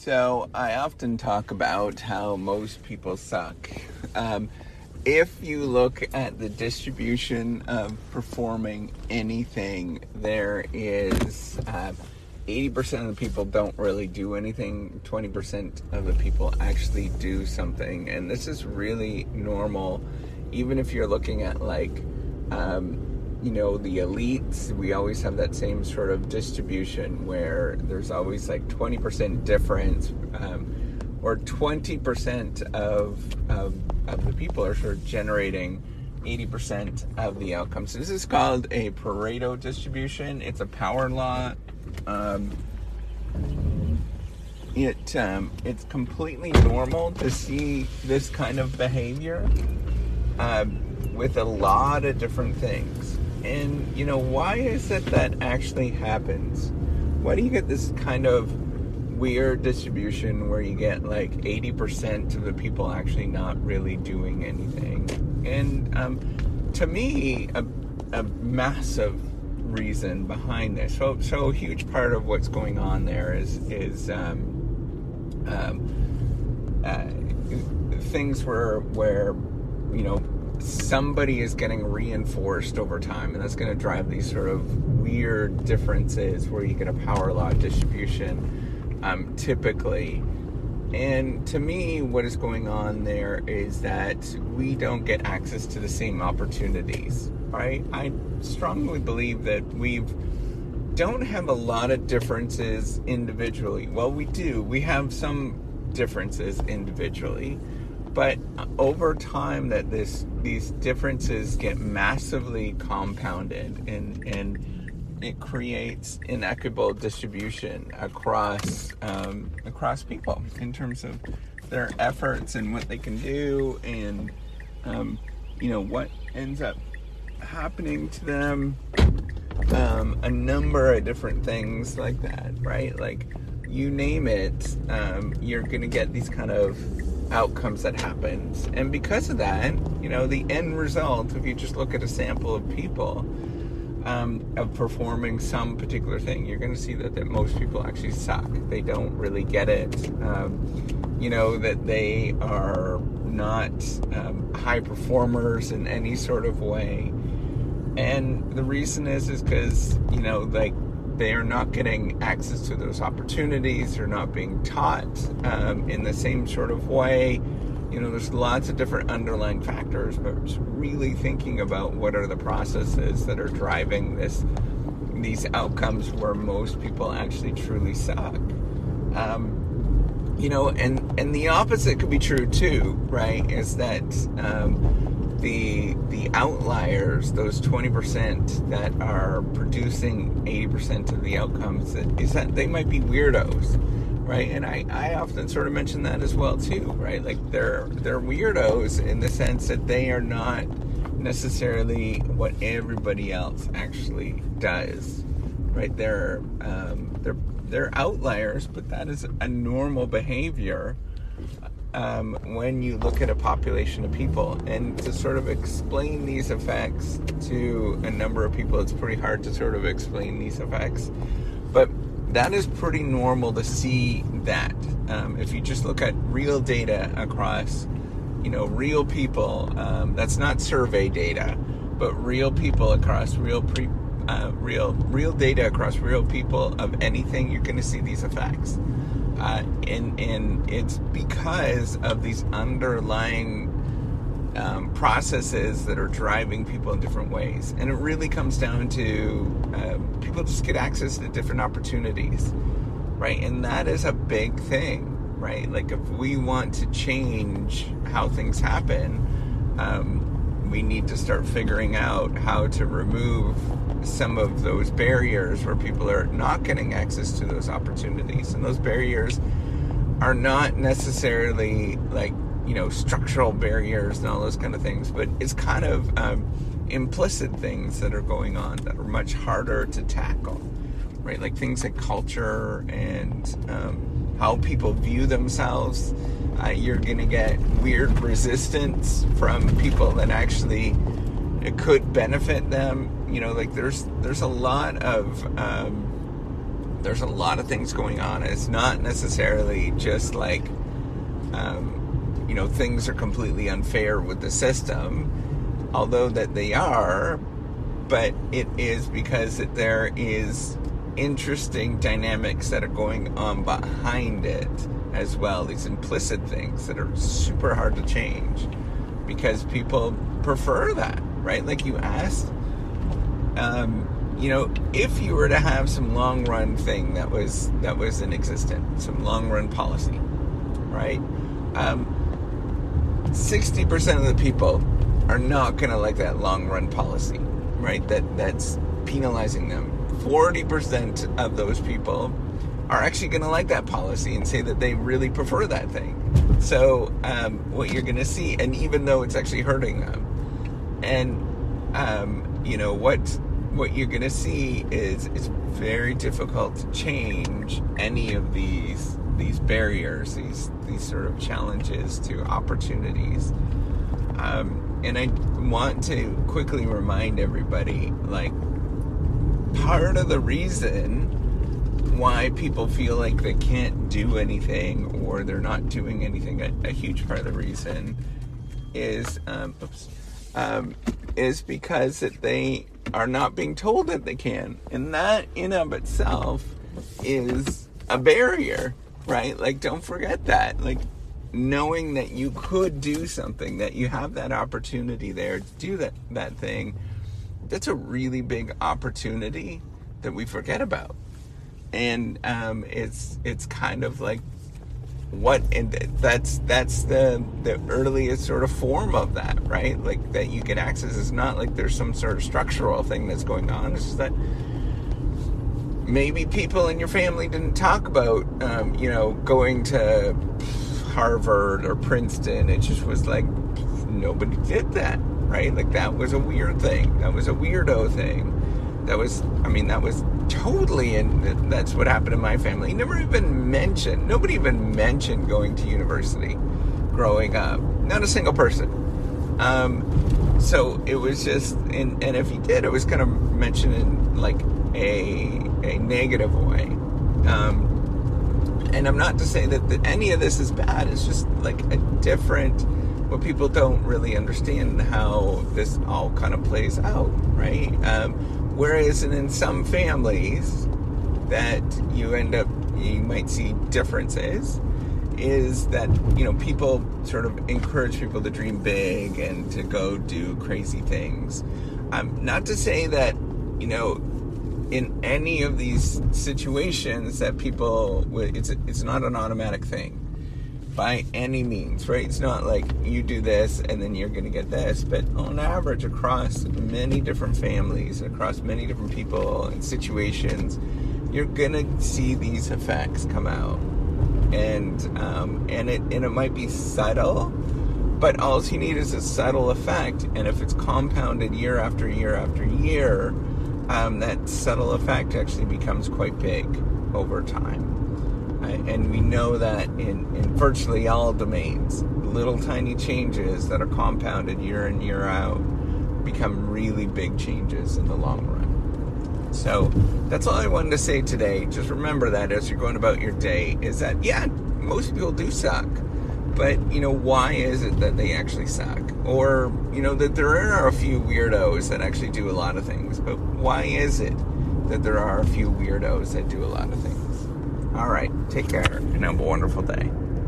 So I often talk about how most people suck. Um, if you look at the distribution of performing anything, there is uh, 80% of the people don't really do anything, 20% of the people actually do something. And this is really normal, even if you're looking at like, um, you know, the elites, we always have that same sort of distribution where there's always like 20% difference, um, or 20% of, of, of the people are sort of generating 80% of the outcomes. So this is called a Pareto distribution. It's a power law. Um, it um, it's completely normal to see this kind of behavior um, with a lot of different things. And, you know, why is it that actually happens? Why do you get this kind of weird distribution where you get like 80% of the people actually not really doing anything? And um, to me, a, a massive reason behind this. So, so a huge part of what's going on there is is um, um, uh, things where where you know somebody is getting reinforced over time, and that's going to drive these sort of weird differences where you get a power law distribution um, typically. And to me, what is going on there is that we don't get access to the same opportunities, right? I strongly believe that we don't have a lot of differences individually. Well, we do. We have some differences individually but over time that this these differences get massively compounded and and it creates inequitable distribution across um, across people in terms of their efforts and what they can do and um, you know what ends up happening to them um, a number of different things like that right? Like you name it um, you're gonna get these kind of outcomes that happens. And because of that, you know, the end result, if you just look at a sample of people um, of performing some particular thing, you're going to see that, that most people actually suck. They don't really get it. Um, you know, that they are not um, high performers in any sort of way. And the reason is, is because, you know, like they are not getting access to those opportunities. They're not being taught um, in the same sort of way. You know, there's lots of different underlying factors, but really thinking about what are the processes that are driving this these outcomes where most people actually truly suck. Um, you know, and and the opposite could be true too, right? Is that um, the the outliers, those 20% that are producing 80% of the outcomes, is that they might be weirdos, right? And I, I often sort of mention that as well too, right? Like they're they're weirdos in the sense that they are not necessarily what everybody else actually does, right? They're um, they're they're outliers, but that is a normal behavior um, when you look at a population of people. And to sort of explain these effects to a number of people, it's pretty hard to sort of explain these effects. But that is pretty normal to see that. Um, if you just look at real data across, you know, real people, um, that's not survey data, but real people across real pre, uh, real real data across real people of anything, you're going to see these effects. Uh, and and it's because of these underlying um, processes that are driving people in different ways, and it really comes down to uh, people just get access to different opportunities, right? And that is a big thing, right? Like if we want to change how things happen. Um, we need to start figuring out how to remove some of those barriers where people are not getting access to those opportunities. And those barriers are not necessarily like, you know, structural barriers and all those kind of things, but it's kind of um, implicit things that are going on that are much harder to tackle, right? Like things like culture and um, how people view themselves uh, you're going to get weird resistance from people that actually it could benefit them. You know, like there's there's a lot of um, there's a lot of things going on. It's not necessarily just like, um, you know, things are completely unfair with the system, although that they are, but it is because that there is interesting dynamics that are going on behind it as well. These implicit things that are super hard to change because people prefer that, right? Like you asked, um, you know, if you were to have some long run thing that was that was in existence, some long run policy, right? Um, 60% of the people are not going to like that long run policy, right? That that's penalizing them. 40% of those people are actually going to like that policy and say that they really prefer that thing. So, um, what you're going to see, and even though it's actually hurting them, and um, you know what what you're to see is it's very difficult to change any of these these barriers, these these sort of challenges to opportunities. Um, and I want to quickly remind everybody, like part of the reason why people feel like they can't do anything or they're not doing anything, a, a huge part of the reason is, um, oops, um, is because that they are not being told that they can, and that in of itself is a barrier, right? Like, don't forget that. Like, knowing that you could do something, that you have that opportunity there to do that that thing, that's a really big opportunity that we forget about, and um, it's it's kind of like what and that's that's the the earliest sort of form of that right? Like that you can access it's not like there's some sort of structural thing that's going on. It's just that maybe people in your family didn't talk about um, you know going to harvard or princeton. It just was like nobody did that right? Like that was a weird thing. That was a weirdo thing. That was i mean that was totally and that's what happened in my family. Never even mentioned nobody even mentioned going to university growing up. Not a single person. Um, so it was just and, and if he did it was kind of mentioned in like a a negative way. Um, and i'm not to say that, that any of this is bad. It's just like a different what people don't really understand how this all kind of plays out right? Um, Whereas in some families that you end up, you might see differences, is that, you know, people sort of encourage people to dream big and to go do crazy things. Um, not to say that, you know, in any of these situations that people, it's, it's not an automatic thing by any means, right? It's not like you do this and then you're going to get this, but on average, across many different families, across many different people and situations, you're going to see these effects come out, and um, and it and it might be subtle, but all you need is a subtle effect, and if it's compounded year after year after year, um, that subtle effect actually becomes quite big over time and we know that in, in virtually all domains, little tiny changes that are compounded year in, year out become really big changes in the long run. So that's all I wanted to say today. Just remember that as you're going about your day, is that, yeah, most people do suck. But, you know, why is it that they actually suck? Or, you know, that there are a few weirdos that actually do a lot of things. But why is it that there are a few weirdos that do a lot of things? All right. Take care and have a wonderful day.